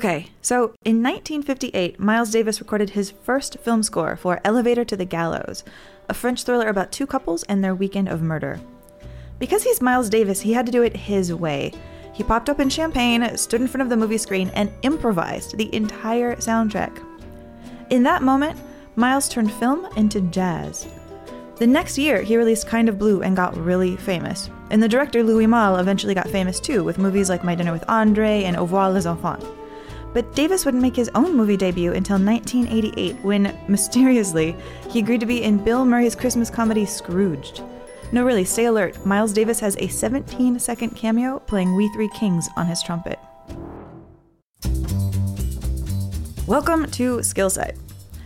Okay, so in 1958, Miles Davis recorded his first film score for Elevator to the Gallows, a French thriller about two couples and their weekend of murder. Because he's Miles Davis, he had to do it his way. He popped up in champagne, stood in front of the movie screen, and improvised the entire soundtrack. In that moment, Miles turned film into jazz. The next year, he released Kind of Blue and got really famous. And the director Louis Malle eventually got famous too, with movies like My Dinner with Andre and Au revoir les enfants. But Davis wouldn't make his own movie debut until 1988 when, mysteriously, he agreed to be in Bill Murray's Christmas comedy Scrooged. No, really, stay alert. Miles Davis has a 17 second cameo playing We Three Kings on his trumpet. Welcome to Skillset.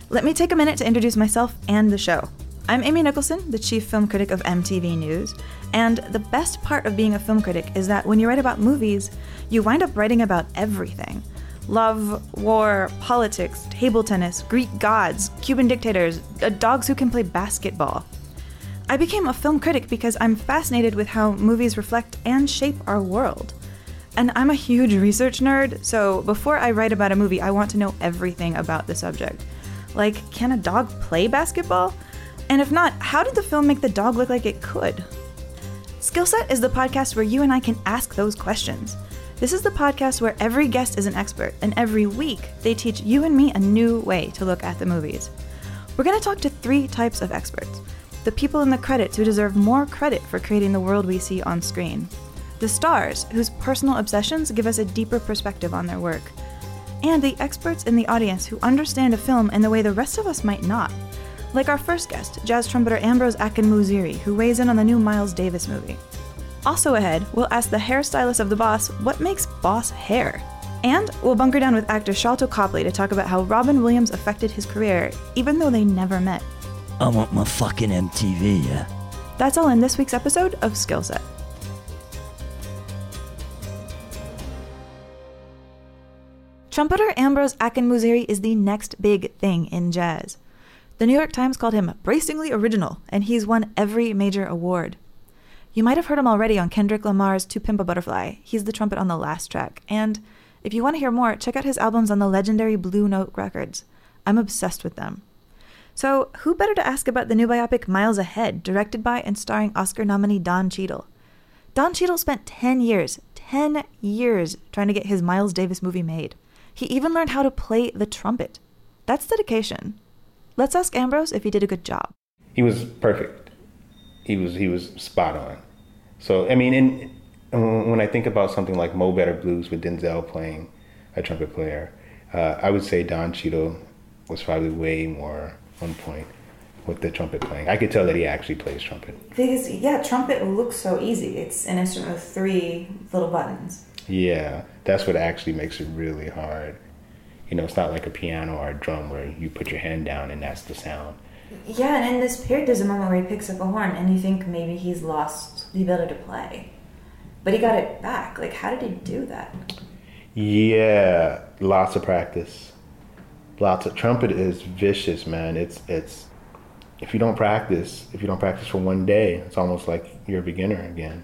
Let me take a minute to introduce myself and the show. I'm Amy Nicholson, the chief film critic of MTV News, and the best part of being a film critic is that when you write about movies, you wind up writing about everything love, war, politics, table tennis, Greek gods, Cuban dictators, uh, dogs who can play basketball. I became a film critic because I'm fascinated with how movies reflect and shape our world. And I'm a huge research nerd, so before I write about a movie, I want to know everything about the subject. Like, can a dog play basketball? And if not, how did the film make the dog look like it could? Skillset is the podcast where you and I can ask those questions. This is the podcast where every guest is an expert, and every week they teach you and me a new way to look at the movies. We're going to talk to three types of experts the people in the credits who deserve more credit for creating the world we see on screen, the stars whose personal obsessions give us a deeper perspective on their work, and the experts in the audience who understand a film in the way the rest of us might not. Like our first guest, jazz trumpeter Ambrose Akinmusire, who weighs in on the new Miles Davis movie. Also ahead, we'll ask the hairstylist of the boss what makes boss hair. And we'll bunker down with actor Sharlto Copley to talk about how Robin Williams affected his career, even though they never met. I want my fucking MTV, yeah? That's all in this week's episode of Skillset. Trumpeter Ambrose Akinmusire is the next big thing in jazz. The New York Times called him bracingly original, and he's won every major award. You might have heard him already on Kendrick Lamar's To Pimp a Butterfly. He's the trumpet on the last track. And if you want to hear more, check out his albums on the legendary Blue Note Records. I'm obsessed with them. So, who better to ask about the new biopic Miles Ahead, directed by and starring Oscar nominee Don Cheadle? Don Cheadle spent 10 years, 10 years trying to get his Miles Davis movie made. He even learned how to play the trumpet. That's dedication. Let's ask Ambrose if he did a good job. He was perfect. He was he was spot on. So I mean, in, when I think about something like Mo Better Blues with Denzel playing a trumpet player, uh, I would say Don Cheadle was probably way more on point with the trumpet playing. I could tell that he actually plays trumpet. Because yeah, trumpet looks so easy. It's an instrument with three little buttons. Yeah, that's what actually makes it really hard. You know, it's not like a piano or a drum where you put your hand down and that's the sound. Yeah, and in this period, there's a moment where he picks up a horn, and you think maybe he's lost the ability to play, but he got it back. Like, how did he do that? Yeah, lots of practice. Lots of trumpet is vicious, man. It's it's if you don't practice, if you don't practice for one day, it's almost like you're a beginner again.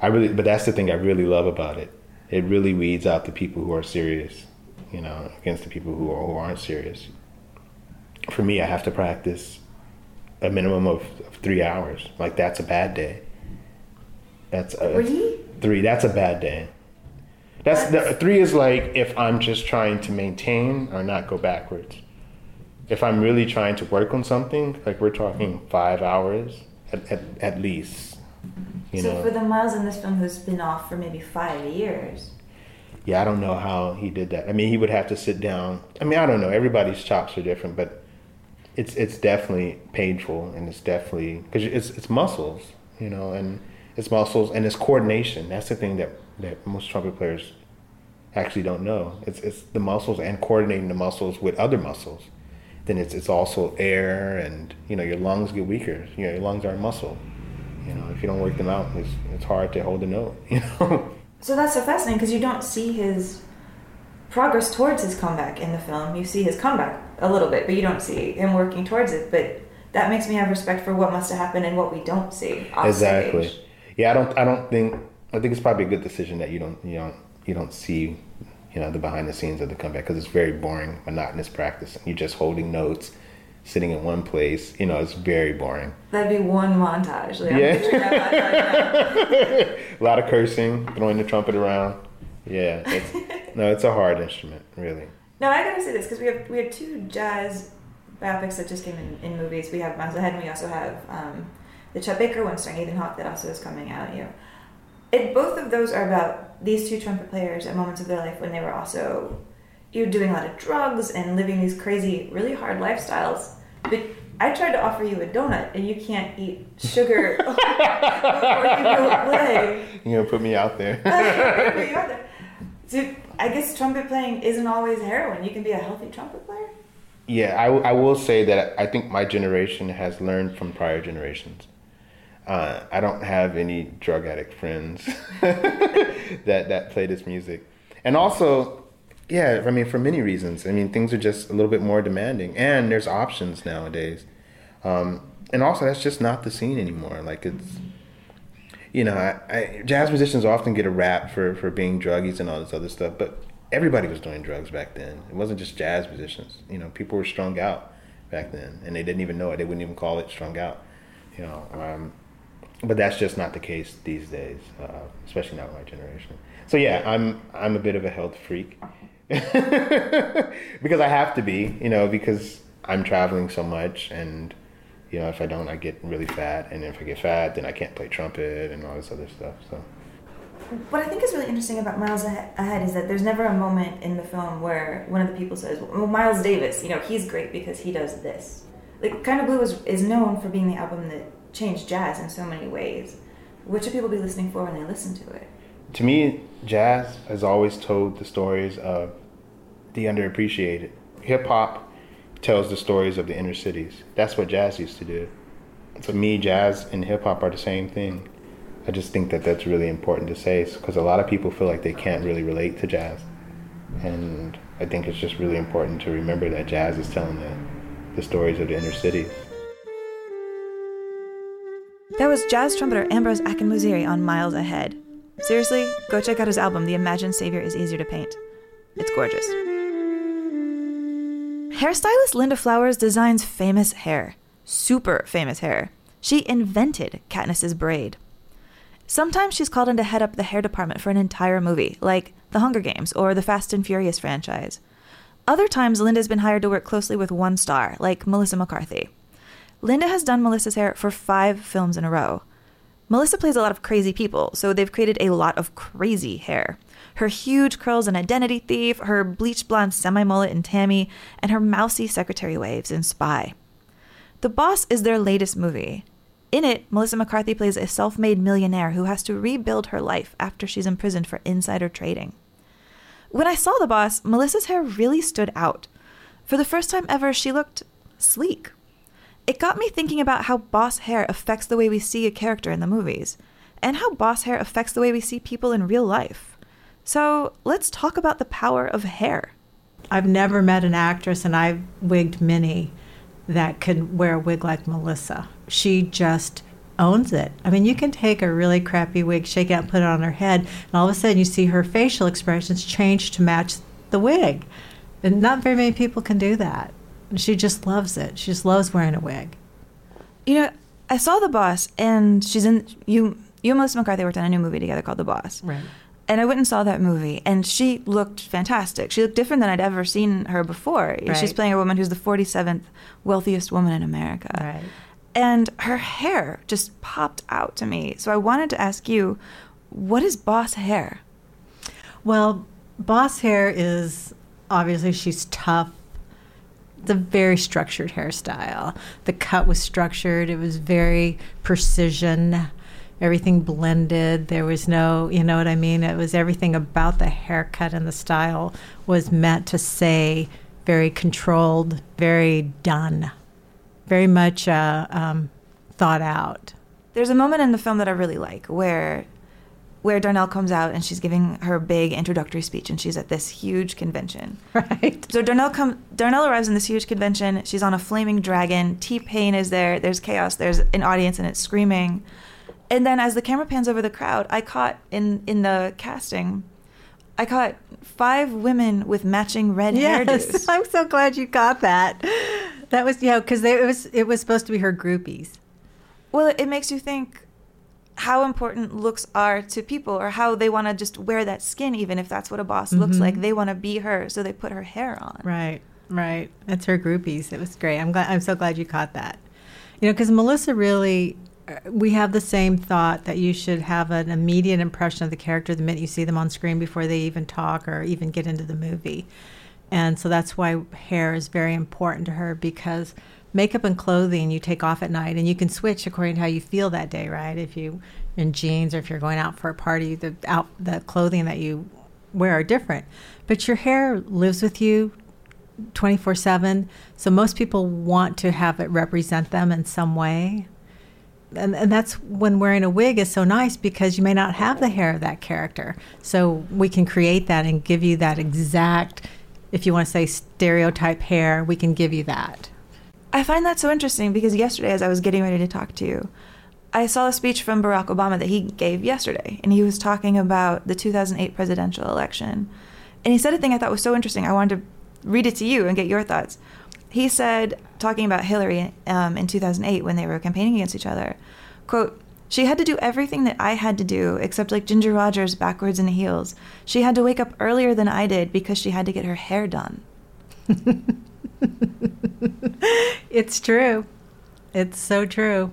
I really, but that's the thing I really love about it. It really weeds out the people who are serious, you know, against the people who, are, who aren't serious for me, I have to practice a minimum of, of three hours. Like that's a bad day. That's a, three. Three. That's a bad day. That's, the, three is like if I'm just trying to maintain or not go backwards. If I'm really trying to work on something, like we're talking five hours at, at, at least. You so know? for the Miles in this film who's been off for maybe five years. Yeah, I don't know how he did that. I mean, he would have to sit down. I mean, I don't know. Everybody's chops are different, but it's it's definitely painful and it's definitely because it's it's muscles, you know, and it's muscles and it's coordination. That's the thing that that most trumpet players actually don't know. It's it's the muscles and coordinating the muscles with other muscles. Then it's it's also air and you know your lungs get weaker. You know your lungs are muscle. You know if you don't work them out, it's it's hard to hold a note. You know. So that's so fascinating because you don't see his progress towards his comeback in the film. You see his comeback a little bit, but you don't see him working towards it. But that makes me have respect for what must have happened and what we don't see. exactly. Stage. Yeah, I don't. I don't think. I think it's probably a good decision that you don't. You don't. You don't see you know, the behind the scenes of the comeback because it's very boring, monotonous practice. You're just holding notes, sitting in one place. You know, it's very boring. That'd be one montage. Like, Yeah. picturing that montage now. A lot of cursing, throwing the trumpet around. Yeah, it's, no, it's a hard instrument, really. Now I gotta say this because we have we have two jazz biopics that just came in, in movies. We have Miles Ahead, and we also have um, the Chet Baker one starring Ethan Hawke that also is coming out. You know, it both of those are about these two trumpet players at moments of their life when they were also you know, doing a lot of drugs and living these crazy, really hard lifestyles. But I tried to offer you a donut, and you can't eat sugar before you go play. You know, put me out there. Where you are there. So I guess trumpet playing isn't always heroin. You can be a healthy trumpet player. Yeah, I, I will say that I think my generation has learned from prior generations. Uh, I don't have any drug addict friends that that play this music, and also, yeah, I mean for many reasons. I mean things are just a little bit more demanding, and there's options nowadays, um, and also that's just not the scene anymore. Like it's, you know, I, I, jazz musicians often get a rap for for being druggies and all this other stuff, but everybody was doing drugs back then. It wasn't just jazz musicians. You know, people were strung out back then, and they didn't even know it. They wouldn't even call it strung out. You know, um, but that's just not the case these days, uh, especially not my generation. So yeah, I'm I'm a bit of a health freak because I have to be. You know, because I'm traveling so much, and you know, if I don't, I get really fat, and if I get fat, then I can't play trumpet and all this other stuff. So. What I think is really interesting about Miles Ahead is that there's never a moment in the film where one of the people says, "Well, Miles Davis, you know, he's great because he does this." Like, Kind of Blue is, is known for being the album that changed jazz in so many ways. What should people be listening for when they listen to it? to me, jazz has always told the stories of the underappreciated. Hip hop tells the stories of the inner cities. That's what jazz used to do. To me, jazz and hip hop are the same thing. I just think that that's really important to say because a lot of people feel like they can't really relate to jazz. And I think it's just really important to remember that jazz is telling the, the stories of the inner cities. That was jazz trumpeter Ambrose Akinmusire on Miles Ahead. Seriously, go check out his album, The Imagined Savior is Easier to Paint. It's gorgeous. Hairstylist Linda Flowers designs famous hair. Super famous hair. She invented Katniss's braid. Sometimes she's called in to head up the hair department for an entire movie, like The Hunger Games or the Fast and Furious franchise. Other times, Linda's been hired to work closely with one star, like Melissa McCarthy. Linda has done Melissa's hair for five films in a row. Melissa plays a lot of crazy people, so they've created a lot of crazy hair. Her huge curls in Identity Thief, her bleach blonde semi mullet in Tammy, and her mousy secretary waves in Spy. The Boss is their latest movie. In it, Melissa McCarthy plays a self made millionaire who has to rebuild her life after she's imprisoned for insider trading. When I saw The Boss, Melissa's hair really stood out. For the first time ever, she looked sleek. It got me thinking about how boss hair affects the way we see a character in the movies, and how boss hair affects the way we see people in real life. So let's talk about the power of hair. I've never met an actress, and I've wigged many, that could wear a wig like Melissa. She just owns it. I mean, you can take a really crappy wig, shake it out, put it on her head, and all of a sudden you see her facial expressions change to match the wig. And not very many people can do that. And she just loves it. She just loves wearing a wig. You know, I saw The Boss, and she's in you. You and Melissa McCarthy worked on a new movie together called The Boss. Right. And I went and saw that movie, and she looked fantastic. She looked different than I'd ever seen her before. She's playing a woman who's the 47th wealthiest woman in America. Right. And her hair just popped out to me. So I wanted to ask you, what is boss hair? Well, boss hair is obviously she's tough. It's a very structured hairstyle. The cut was structured. It was very precision. Everything blended. There was no, you know what I mean? It was everything about the haircut and the style was meant to say very controlled, very done, very much uh, um, thought out. There's a moment in the film that I really like where where Darnell comes out and she's giving her big introductory speech and she's at this huge convention. Right. So Darnell come Darnell arrives in this huge convention. She's on a flaming dragon. T Pain is there. There's chaos. There's an audience and it's screaming. And then as the camera pans over the crowd, I caught in in the casting I caught five women with matching red Yes, hairdos. I'm so glad you got that. That was yeah, because it was it was supposed to be her groupies. Well, it, it makes you think how important looks are to people or how they want to just wear that skin, even if that's what a boss looks Mhm. like. They want to be her, so they put her hair on. Right, right. That's her groupies. It was great. I'm glad. I'm so glad you caught that. You know, because Melissa really, we have the same thought that you should have an immediate impression of the character the minute you see them on screen before they even talk or even get into the movie. And so that's why hair is very important to her because makeup and clothing you take off at night and you can switch according to how you feel that day, right? If you in jeans or if you're going out for a party, the out the clothing that you wear are different. But your hair lives with you 24 7. So most people want to have it represent them in some way. And, and that's when wearing a wig is so nice because you may not have the hair of that character. So we can create that and give you that exact, if you want to say stereotype hair, we can give you that. I find that so interesting because yesterday, as I was getting ready to talk to you, I saw a speech from Barack Obama that he gave yesterday, and he was talking about the 2008 presidential election. And he said a thing I thought was so interesting. I wanted to read it to you and get your thoughts. He said, talking about Hillary um, in 2008 when they were campaigning against each other, quote, she had to do everything that I had to do, except like Ginger Rogers backwards in heels. She had to wake up earlier than I did because she had to get her hair done. It's true. It's so true.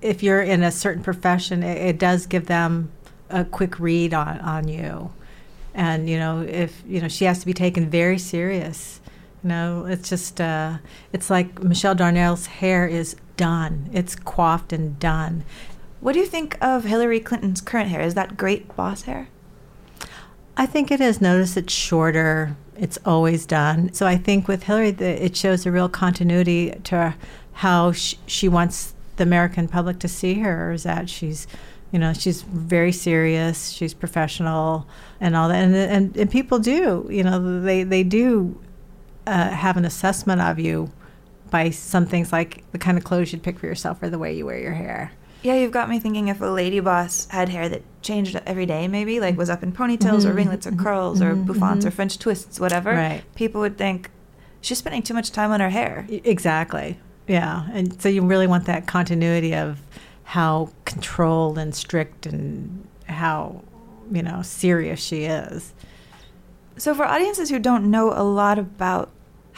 If you're in a certain profession, it, it does give them a quick read on, on you. And, you know, if, you know, she has to be taken very serious. You know, it's just, uh, it's like Michelle Darnell's hair is done. It's coiffed and done. What do you think of Hillary Clinton's current hair? Is that great boss hair? I think it is. Notice it's shorter. It's always done. So I think with Hillary, the, it shows a real continuity to how sh- she wants the American public to see her. Is that she's, you know, she's very serious. She's professional and all that. And and, and people do, you know, they they do uh, have an assessment of you by some things like the kind of clothes you'd pick for yourself or the way you wear your hair. Yeah, you've got me thinking if a lady boss had hair that changed every day, maybe, like was up in ponytails or Mhm, ringlets or curls or mhm, bouffants or mhm. French twists, whatever, Right. people would think she's spending too much time on her hair. Exactly. Yeah. And so you really want that continuity of how controlled and strict and how, you know, serious she is. So, for audiences who don't know a lot about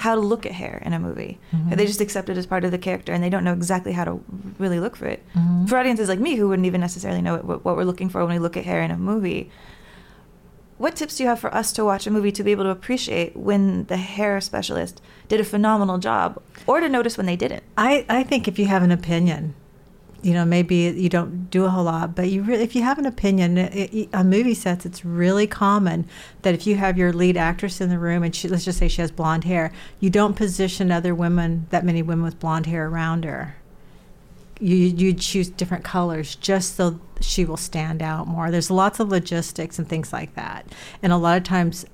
how to look at hair in a movie, Mhm. they just accept it as part of the character and they don't know exactly how to really look for it. Mhm. For audiences like me who wouldn't even necessarily know what, what we're looking for when we look at hair in a movie, what tips do you have for us to watch a movie to be able to appreciate when the hair specialist did a phenomenal job or to notice when they didn't? I, I think if you have an opinion, you know, maybe you don't do a whole lot, but you really, if you have an opinion it, it, on movie sets, it's really common that if you have your lead actress in the room and she, let's just say she has blonde hair, you don't position other women, that many women with blonde hair around her. You you choose different colors just so she will stand out more. There's lots of logistics and things like that, and a lot of times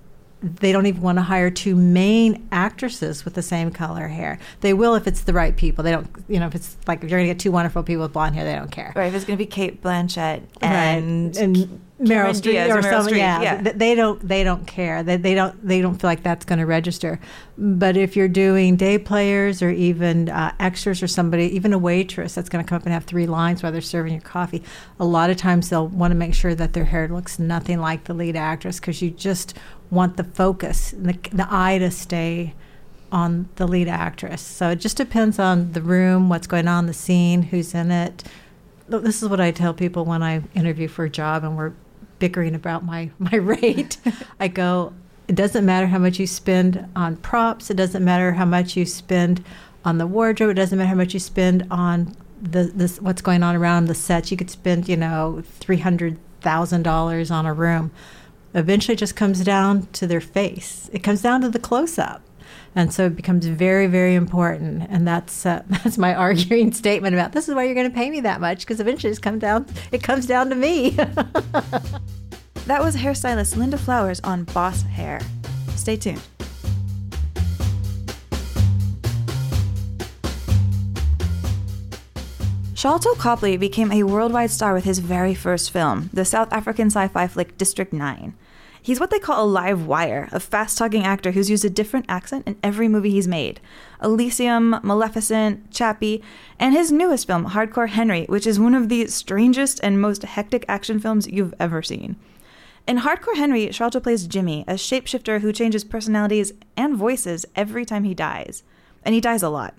they don't even want to hire two main actresses with the same color hair. They will if it's the right people. They don't, you know, if it's like if you're going to get two wonderful people with blonde hair, they don't care. Right, if it's going to be Cate Blanchett Right. and, and Meryl Streep or, or something. Yeah, yeah. Th- they don't. They don't care. They, they don't. They don't feel like that's going to register. But if you're doing day players or even uh, extras or somebody, even a waitress that's going to come up and have three lines while they're serving your coffee, a lot of times they'll want to make sure that their hair looks nothing like the lead actress because you just want the focus, and the, the eye to stay on the lead actress. So it just depends on the room, what's going on, the scene, who's in it. This is what I tell people when I interview for a job and we're bickering about my, my rate. I go, it doesn't matter how much you spend on props, it doesn't matter how much you spend on the wardrobe, it doesn't matter how much you spend on the this what's going on around the sets. You could spend, you know, three hundred thousand dollars on a room. Eventually just comes down to their face. It comes down to the close up and so it becomes very very important and that's uh, that's my arguing statement about this is why you're going to pay me that much because eventually it's come down it comes down to me that was hairstylist Linda Flowers on Boss Hair. Stay tuned. Sharlto Copley became a worldwide star with his very first film, the South African sci fi flick District 9. He's what they call a live wire, a fast talking actor who's used a different accent in every movie he's made Elysium, Maleficent, Chappie, and his newest film, Hardcore Henry, which is one of the strangest and most hectic action films you've ever seen. In Hardcore Henry, Sharlto plays Jimmy, a shapeshifter who changes personalities and voices every time he dies. And he dies a lot.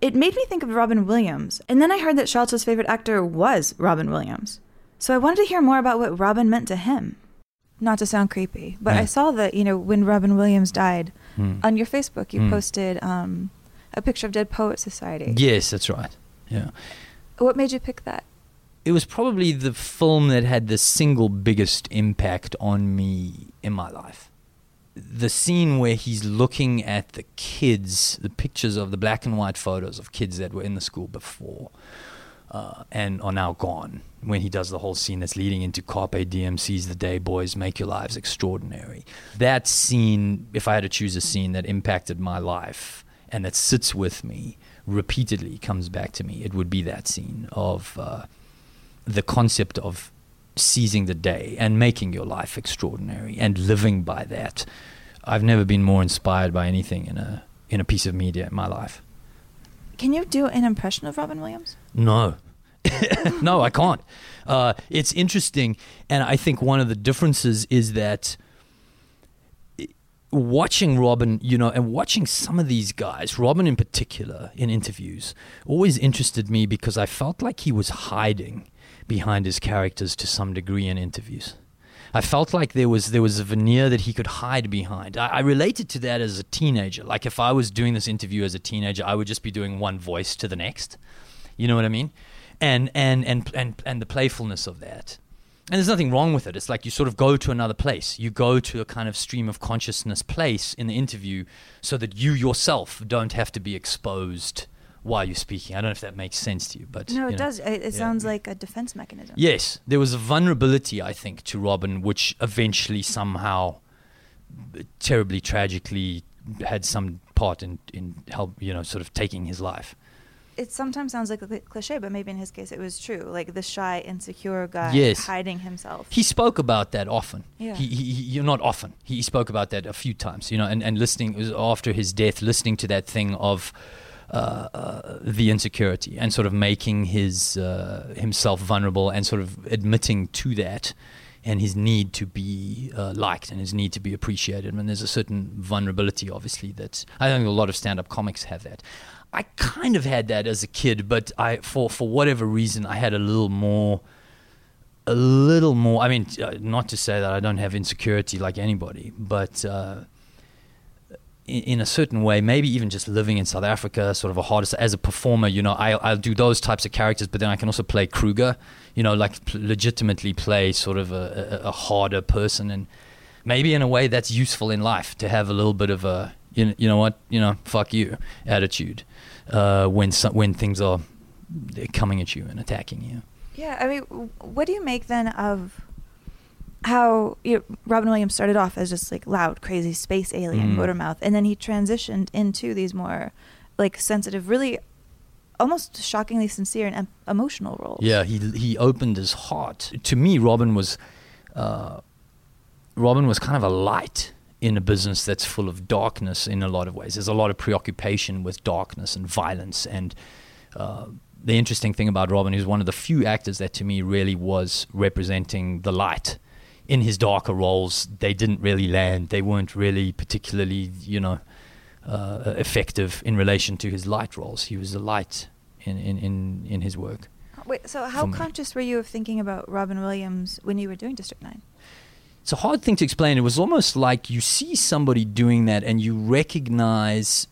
It made me think of Robin Williams, and then I heard that Sharlto's favorite actor was Robin Williams. So I wanted to hear more about what Robin meant to him not to sound creepy, but Yeah. I saw that you know when Robin Williams died Hmm. on your Facebook, you Hmm. posted um, a picture of Dead Poet Society. Yes, that's right. Yeah. What made you pick that? It was probably the film that had the single biggest impact on me in my life. The scene where he's looking at the kids, the pictures of the black and white photos of kids that were in the school before uh, and are now gone. When he does the whole scene that's leading into Carpe Diem, seize the day, boys, make your lives extraordinary. That scene, if I had to choose a scene that impacted my life and that sits with me repeatedly, comes back to me, it would be that scene of uh, the concept of seizing the day and making your life extraordinary and living by that. I've never been more inspired by anything in a in a piece of media in my life. Can you do an impression of Robin Williams? No. no, I can't. Uh, it's interesting, and I think one of the differences is that watching Robin, you know, and watching some of these guys, Robin in particular, in interviews, always interested me because I felt like he was hiding behind his characters to some degree in interviews. I felt like there was there was a veneer that he could hide behind. I, I related to that as a teenager. Like if I was doing this interview as a teenager, I would just be doing one voice to the next. You know what I mean? And and and and and the playfulness of that. And there's nothing wrong with it. It's like you sort of go to another place. You go to a kind of stream of consciousness place in the interview so that you yourself don't have to be exposed while you're speaking. I don't know if that makes sense to you, but No, you it know. does. It, it Yeah. sounds like a defense mechanism. Yes, there was a vulnerability, I think, to Robin, which eventually somehow, terribly tragically, had some part in in help, you know, sort of taking his life. It sometimes sounds like a cliche, but maybe in his case it was true. Like the shy, insecure guy Yes. hiding himself. He spoke about that often. Yeah. He, he, he you're not often. He, spoke about that a few times, you know, and, and listening was after his death, listening to that thing of uh, uh, the insecurity and sort of making his uh, himself vulnerable and sort of admitting to that and his need to be uh, liked and his need to be appreciated. I And there's a certain vulnerability, obviously, that I think a lot of stand-up comics have that. I kind of had that as a kid, but I, for for whatever reason, I had a little more a little more. I mean, uh, not to say that I don't have insecurity like anybody, but uh, in, in a certain way, maybe even just living in South Africa, sort of a hardest as a performer. You know, I, I'll do those types of characters, but then I can also play Kruger. You know, like legitimately play sort of a, a, a harder person, and maybe in a way that's useful in life to have a little bit of a you know, you know what you know fuck you attitude uh, when some, when things are coming at you and attacking you. Yeah, I mean, what do you make then of how you know, Robin Williams started off as just like loud, crazy space alien Mm. Motormouth, and then he transitioned into these more like sensitive, really almost shockingly sincere and em- emotional roles. Yeah, he he opened his heart. To me, Robin was uh, Robin was kind of a light in a business that's full of darkness in a lot of ways. There's a lot of preoccupation with darkness and violence. And uh, the interesting thing about Robin, who's one of the few actors that to me really was representing the light. In his darker roles, they didn't really land. They weren't really particularly, you know, uh, effective in relation to his light roles. He was a light in, in, in, in his work. Wait, so how conscious were you of thinking about Robin Williams when you were doing District Nine? It's a hard thing to explain. It was almost like you see somebody doing that and you recognize.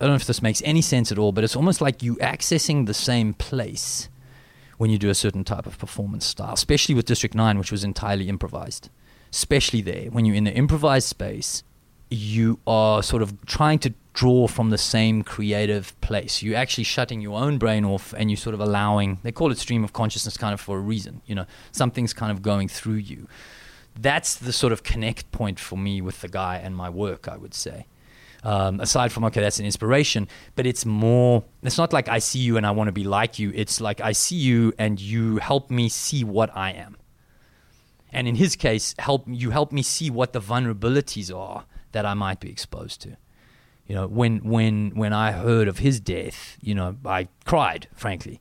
I don't know if this makes any sense at all, but it's almost like you accessing the same place when you do a certain type of performance style, especially with District 9, which was entirely improvised. Especially there, when you're in the improvised space, you are sort of trying to draw from the same creative place. You're actually shutting your own brain off and you're sort of allowing, they call it stream of consciousness kind of for a reason. You know, something's kind of going through you. That's the sort of connect point for me with the guy and my work, I would say. Um, aside from, okay, that's an inspiration, but it's more, it's not like I see you and I want to be like you. It's like I see you and you help me see what I am. and in his case, help you help me see what the vulnerabilities are that I might be exposed to. You know, when when when I heard of his death, you know, I cried, frankly,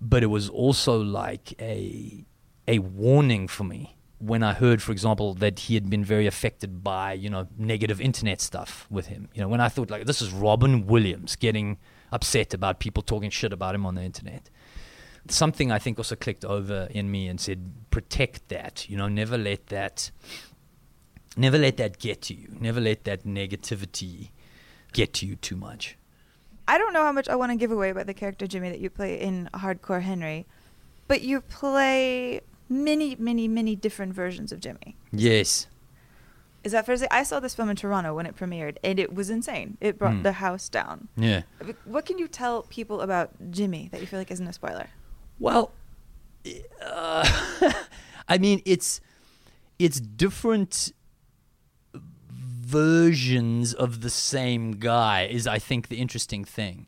but it was also like a a warning for me when I heard, for example, that he had been very affected by you know negative internet stuff with him. You know, when I thought like this is Robin Williams getting upset about people talking shit about him on the internet. Something I think also clicked over in me and said, protect that. You know, never let that, never let that get to you. Never let that negativity get to you too much. I don't know how much I want to give away about the character Jimmy that you play in Hardcore Henry, but you play many, many, many different versions of Jimmy. Yes. Is that fair to say? I saw this film in Toronto when it premiered, and it was insane. It brought Mm. the house down. Yeah. What can you tell people about Jimmy that you feel like isn't a spoiler? Well, uh, I mean, it's it's different versions of the same guy. Is I think the interesting thing.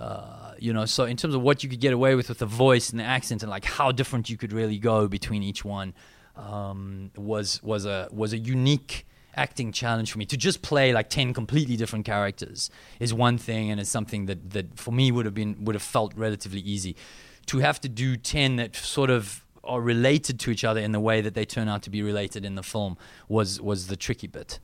Uh, you know, so in terms of what you could get away with with the voice and the accent, and like how different you could really go between each one, um, was was a was a unique acting challenge for me. To just play like 10 completely different characters is one thing and it's something that that for me would have been would have felt relatively easy. To have to do 10 that sort of are related to each other in the way that they turn out to be related in the film was was the tricky bit.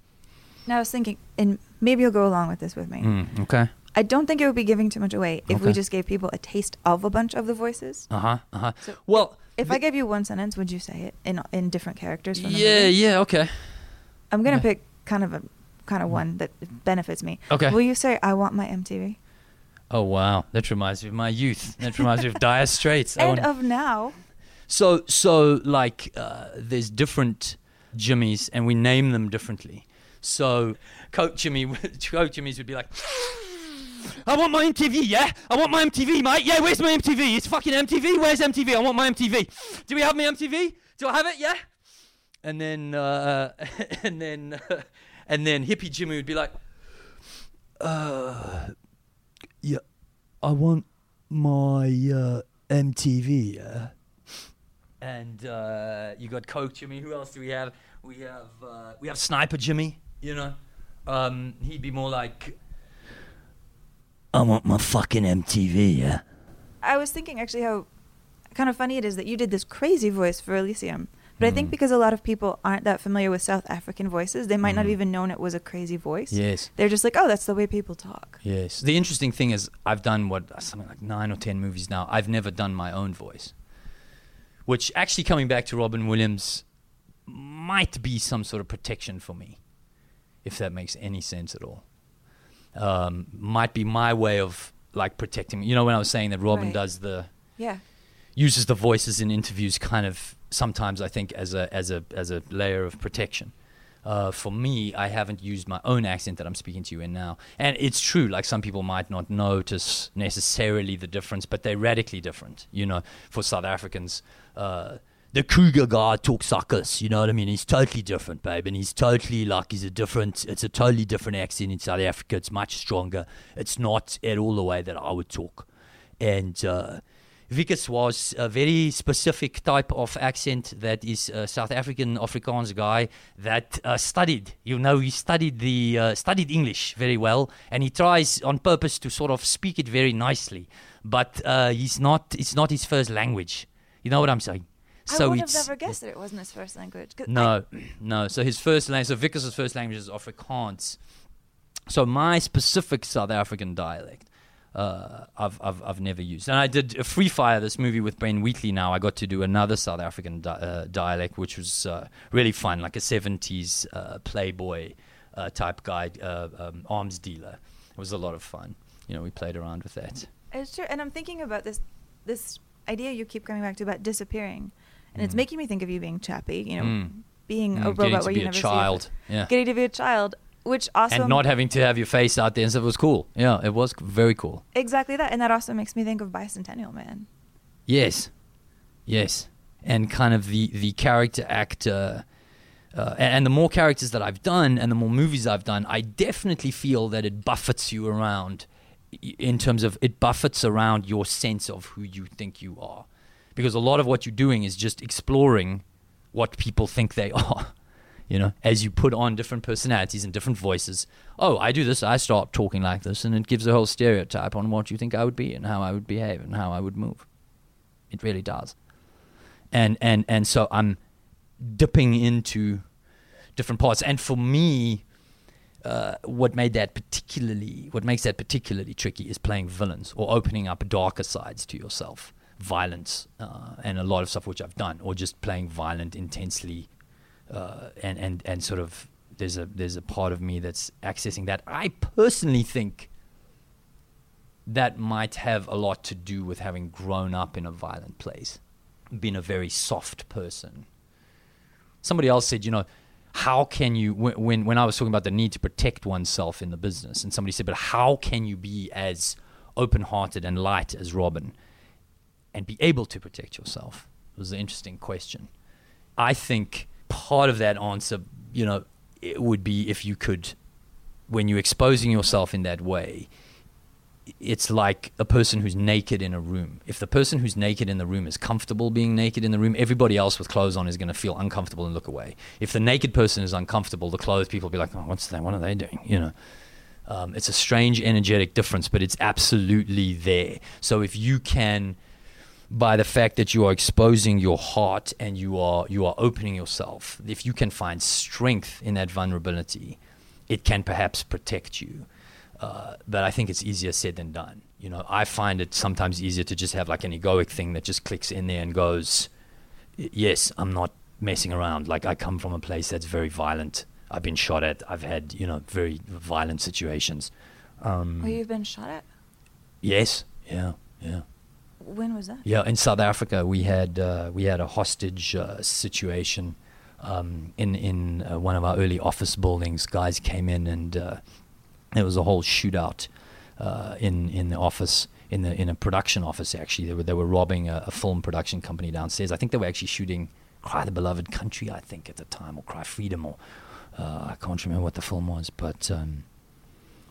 Now I was thinking, and maybe you'll go along with this with me. mm, okay I don't think it would be giving too much away if we just gave people a taste of a bunch of the voices. uh-huh uh-huh So well If I gave you one sentence, would you say it in in different characters from yeah movie? yeah okay I'm gonna Yeah. pick kind of a kind of one that benefits me. Okay. Will you say I want my MTV? oh wow that reminds me of my youth that reminds me of dire straits And want- of now. So so like uh, there's different Jimmys and we name them differently. So Coke Jimmy Coke Jimmys would be like I want my MTV, yeah? I want my MTV, mate. Yeah, where's my MTV? It's fucking MTV. Where's MTV? I want my MTV. Do we have my MTV? Do I have it? Yeah. And then uh, and then and then hippie Jimmy would be like uh yeah, I want my uh, MTV, yeah. And uh, you got Coke Jimmy. Who else do we have? We have uh, we have Sniper Jimmy. You know, um, he'd be more like I want my fucking MTV, yeah. I was thinking actually how kind of funny it is that you did this crazy voice for Elysium. But I think Mm. because a lot of people aren't that familiar with South African voices, they might not Mm. even known it was a crazy voice. yes, They're just like, oh, that's the way people talk. yes. The interesting thing is, I've done what something like nine or ten movies now. I've never done my own voice, which actually coming back to Robin Williams might be some sort of protection for me, if that makes any sense at all. Um, might be my way of like protecting me. You know, when I was saying that Robin Right. does the Yeah. uses the voices in interviews kind of sometimes I think as a as a as a layer of protection. Uh, for me, I haven't used my own accent that I'm speaking to you in now, and it's true. Like some people might not notice necessarily the difference, but they're radically different. You know, for South Africans, uh, the Kruger guy talks like us. You know what I mean? He's totally different, babe, and he's totally like he's a different. It's a totally different accent in South Africa. It's much stronger. It's not at all the way that I would talk, and. Uh, Wikus was a very specific type of accent that is a South African Afrikaans guy that uh, studied. You know, he studied the uh, studied English very well, and he tries on purpose to sort of speak it very nicely. But uh, he's not. It's not his first language. You know what I'm saying? I would have never guessed that it wasn't his first language. no, no. So his first language. So Wikus' first language is Afrikaans. So my specific South African dialect, uh, I've, I've I've never used. And I did a Free Fire, this movie with Ben Wheatley. Now I got to do another South African di- uh, dialect, which was uh, really fun, like a '70s uh, playboy uh, type guy, uh, um, arms dealer. It was a lot of fun. You know, we played around with that. It's true, and I'm thinking about this this idea you keep coming back to about disappearing, and it's Mm. making me think of you being Chappie. You know, Mm. being Mm, a getting robot to where be you a never child, see yeah. Getting to be a child, which also and not having to have your face out there and stuff was cool. Yeah, it was very cool. exactly that, and that also makes me think of Bicentennial Man. Yes, yes, and kind of the the character actor, uh, and the more characters that I've done, and the more movies I've done, I definitely feel that it buffets you around, in terms of it buffets around your sense of who you think you are, because a lot of what you're doing is just exploring what people think they are. You know, as you put on different personalities and different voices. Oh, I do this, I start talking like this, and it gives a whole stereotype on what you think I would be and how I would behave and how I would move. It really does. And and and so I'm dipping into different parts. And for me, uh, what made that particularly, what makes that particularly tricky is playing villains or opening up darker sides to yourself, violence, uh, and a lot of stuff which I've done, or just playing violent intensely, uh, and and and sort of there's a there's a part of me that's accessing that. I personally think that might have a lot to do with having grown up in a violent place, been a very soft person. Somebody else said, you know how can you when when I was talking about the need to protect oneself in the business and somebody said but how can you be as open-hearted and light as Robin and be able to protect yourself it was an interesting question I think part of that answer you know it would be if you could when you're exposing yourself in that way it's like a person who's naked in a room. If the person who's naked in the room is comfortable being naked in the room, everybody else with clothes on is going to feel uncomfortable and look away. If the naked person is uncomfortable, the clothed people will be like, "Oh, what's that? What are they doing?" You know. Um, it's a strange energetic difference, but it's absolutely there. So if you can, by the fact that you are exposing your heart and you are you are opening yourself, if you can find strength in that vulnerability, it can perhaps protect you. Uh, but I think it's easier said than done. You know, I find it sometimes easier to just have like an egoic thing that just clicks in there and goes, yes, I'm not messing around. Like I come from a place that's very violent. I've been shot at. I've had, you know, very violent situations. Um, oh, you've been shot at? Yes. Yeah. Yeah. When was that? Yeah, in South Africa, we had uh, we had a hostage uh, situation um, in in uh, one of our early office buildings. Guys came in and uh, there was a whole shootout uh, in in the office in the in a production office. Actually, they were they were robbing a, a, film production company downstairs. I think they were actually shooting "Cry the Beloved Country." I think at the time, or "Cry Freedom," or uh, I can't remember what the film was, but um,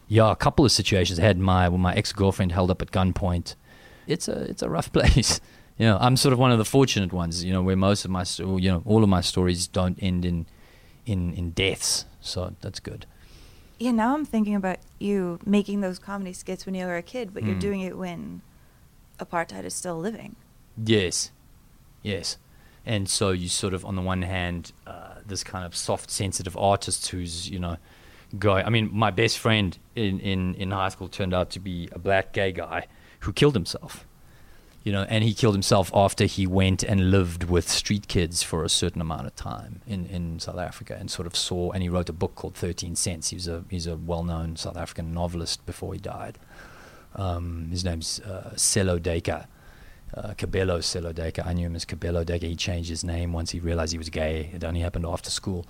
yeah, a couple of situations. I had my my ex girlfriend held up at gunpoint. It's a it's a rough place. you know, I'm sort of one of the fortunate ones. You know, where most of my you know all of my stories don't end in in in deaths. So that's good yeah, now I'm thinking about you making those comedy skits when you were a kid, but mm. you're doing it when apartheid is still living. Yes, yes. And so you sort of, on the one hand, uh, this kind of soft, sensitive artist who's, you know, guy. I mean, my best friend in, in, in high school turned out to be a black gay guy who killed himself you know, and he killed himself after he went and lived with street kids for a certain amount of time in, in South Africa and sort of saw, and he wrote a book called 13 Cents. He was a, he's a well known South African novelist before he died. Um, his name's uh, Sello Duiker, uh, Kabelo Sello Duiker. I knew him as Kabelo Duiker. He changed his name once he realized he was gay. It only happened after school.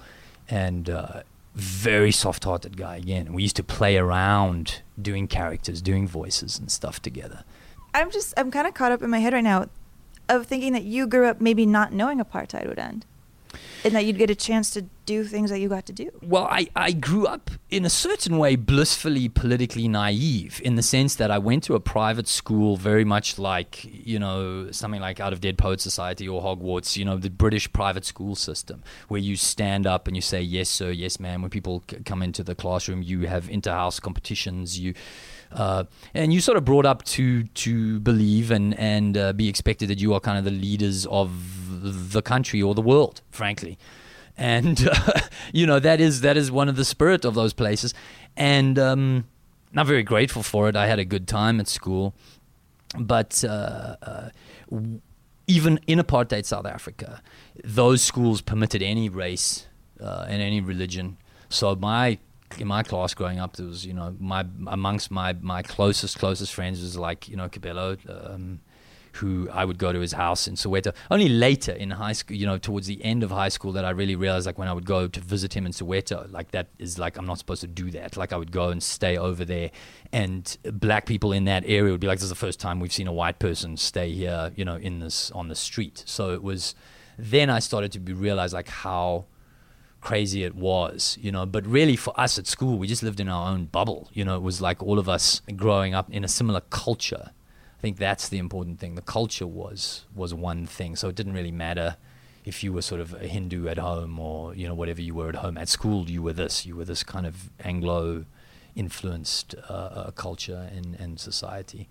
And uh, very soft hearted guy again. We used to play around doing characters, doing voices and stuff together. I'm just I'm kind of caught up in my head right now of thinking that you grew up maybe not knowing apartheid would end. And that you'd get a chance to do things that you got to do. Well, I, I grew up in a certain way blissfully politically naive in the sense that I went to a private school very much like, you know, something like Out of Dead Poet Society or Hogwarts, you know, the British private school system where you stand up and you say, yes, sir, yes, ma'am. When people c- come into the classroom, you have inter-house competitions, you uh, and you sort of brought up to to believe and and uh, be expected that you are kind of the leaders of the country or the world, frankly. And uh, you know that is that is one of the spirit of those places, and um, I'm very grateful for it. I had a good time at school, but uh, uh, even in apartheid South Africa, those schools permitted any race and any religion. So my in my class growing up, there was you know my amongst my my closest closest friends was like you know Kabelo, um, who I would go to his house in Soweto. Only later in high school, you know, towards the end of high school, that I really realized like when I would go to visit him in Soweto, like that is like I'm not supposed to do that. Like I would go and stay over there, and black people in that area would be like, "This is the first time we've seen a white person stay here," you know, in this on the street. So it was. Then I started to be realize like how crazy it was, you know. But really, for us at school, we just lived in our own bubble. You know, it was like all of us growing up in a similar culture. I think that's the important thing. The culture was was one thing, so it didn't really matter if you were sort of a Hindu at home or you know whatever you were at home at school you were this you were this kind of Anglo influenced uh, uh, culture and, and society.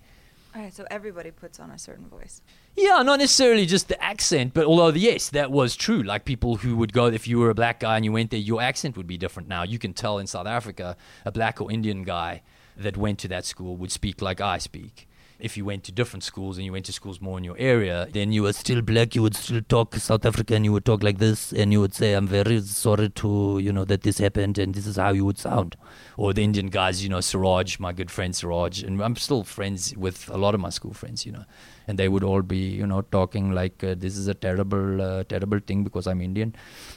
Right, so everybody puts on a certain voice. Yeah, not necessarily just the accent, but although yes, that was true. Like people who would go, if you were a black guy and you went there, your accent would be different. Now you can tell in South Africa, a black or Indian guy that went to that school would speak like I speak if you went to different schools and you went to schools more in your area, then you were still black, you would still talk South African, you would talk like this, and you would say, I'm very sorry to, you know, that this happened, and this is how you would sound. Or the Indian guys, you know, Siraj, my good friend Siraj, and I'm still friends with a lot of my school friends, you know, and they would all be, you know, talking like, uh, this is a terrible, uh, terrible thing because I'm Indian,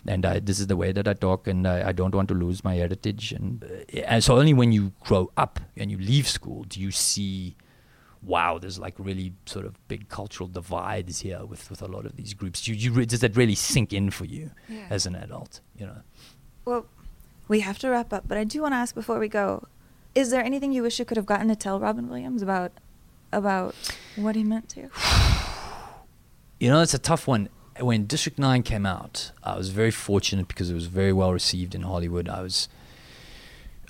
and I, this is the way that I talk, and I, I don't want to lose my heritage. And, uh, and so only when you grow up and you leave school do you see wow, there's like really sort of big cultural divides here with, with a lot of these groups. You, you re- does that really sink in for you yeah. as an adult? You know. Well, we have to wrap up, but I do want to ask before we go: Is there anything you wish you could have gotten to tell Robin Williams about about what he meant to you? You know, it's a tough one. When District Nine came out, I was very fortunate because it was very well received in Hollywood. I was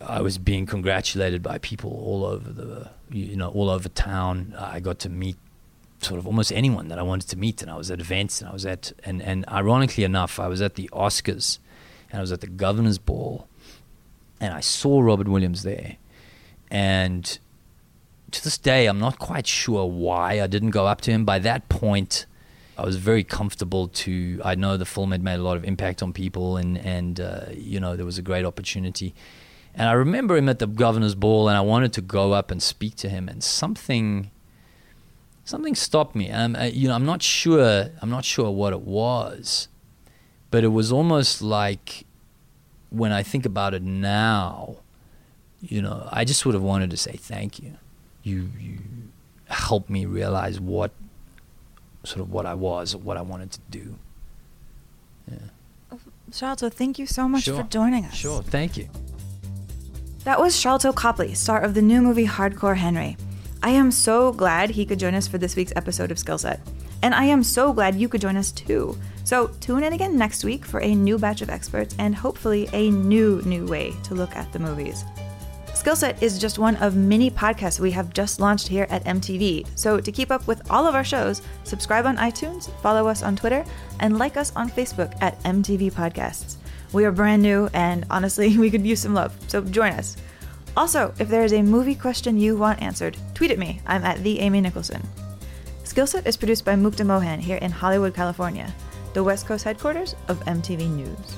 I was being congratulated by people all over the you know all over town. I got to meet sort of almost anyone that I wanted to meet, and I was at events, and I was at and and ironically enough, I was at the Oscars, and I was at the Governor's Ball, and I saw Robin Williams there, and to this day, I'm not quite sure why I didn't go up to him. By that point. I was very comfortable to. I know the film had made a lot of impact on people, and and uh, you know there was a great opportunity. And I remember him at the governor's ball, and I wanted to go up and speak to him, and something, something stopped me. And I'm, you know, I'm not sure. I'm not sure what it was, but it was almost like when I think about it now, you know, I just would have wanted to say thank you. You, you helped me realize what, sort of what I was, what I wanted to do. Yeah. Thank you so much sure. for joining us. Sure, thank you. That was Sharlto Copley, star of the new movie Hardcore Henry. I am so glad he could join us for this week's episode of Skillset. And I am so glad you could join us too. So tune in again next week for a new batch of experts and hopefully a new, new way to look at the movies. Skillset is just one of many podcasts we have just launched here at MTV. So to keep up with all of our shows, subscribe on iTunes, follow us on Twitter, and like us on Facebook at MTV Podcasts. We are brand new, and honestly, we could use some love, so join us. Also, if there is a movie question you want answered, tweet at me. I'm at the Amy Nicholson. Skillset is produced by Mukta Mohan here in Hollywood, California, the West Coast headquarters of MTV News.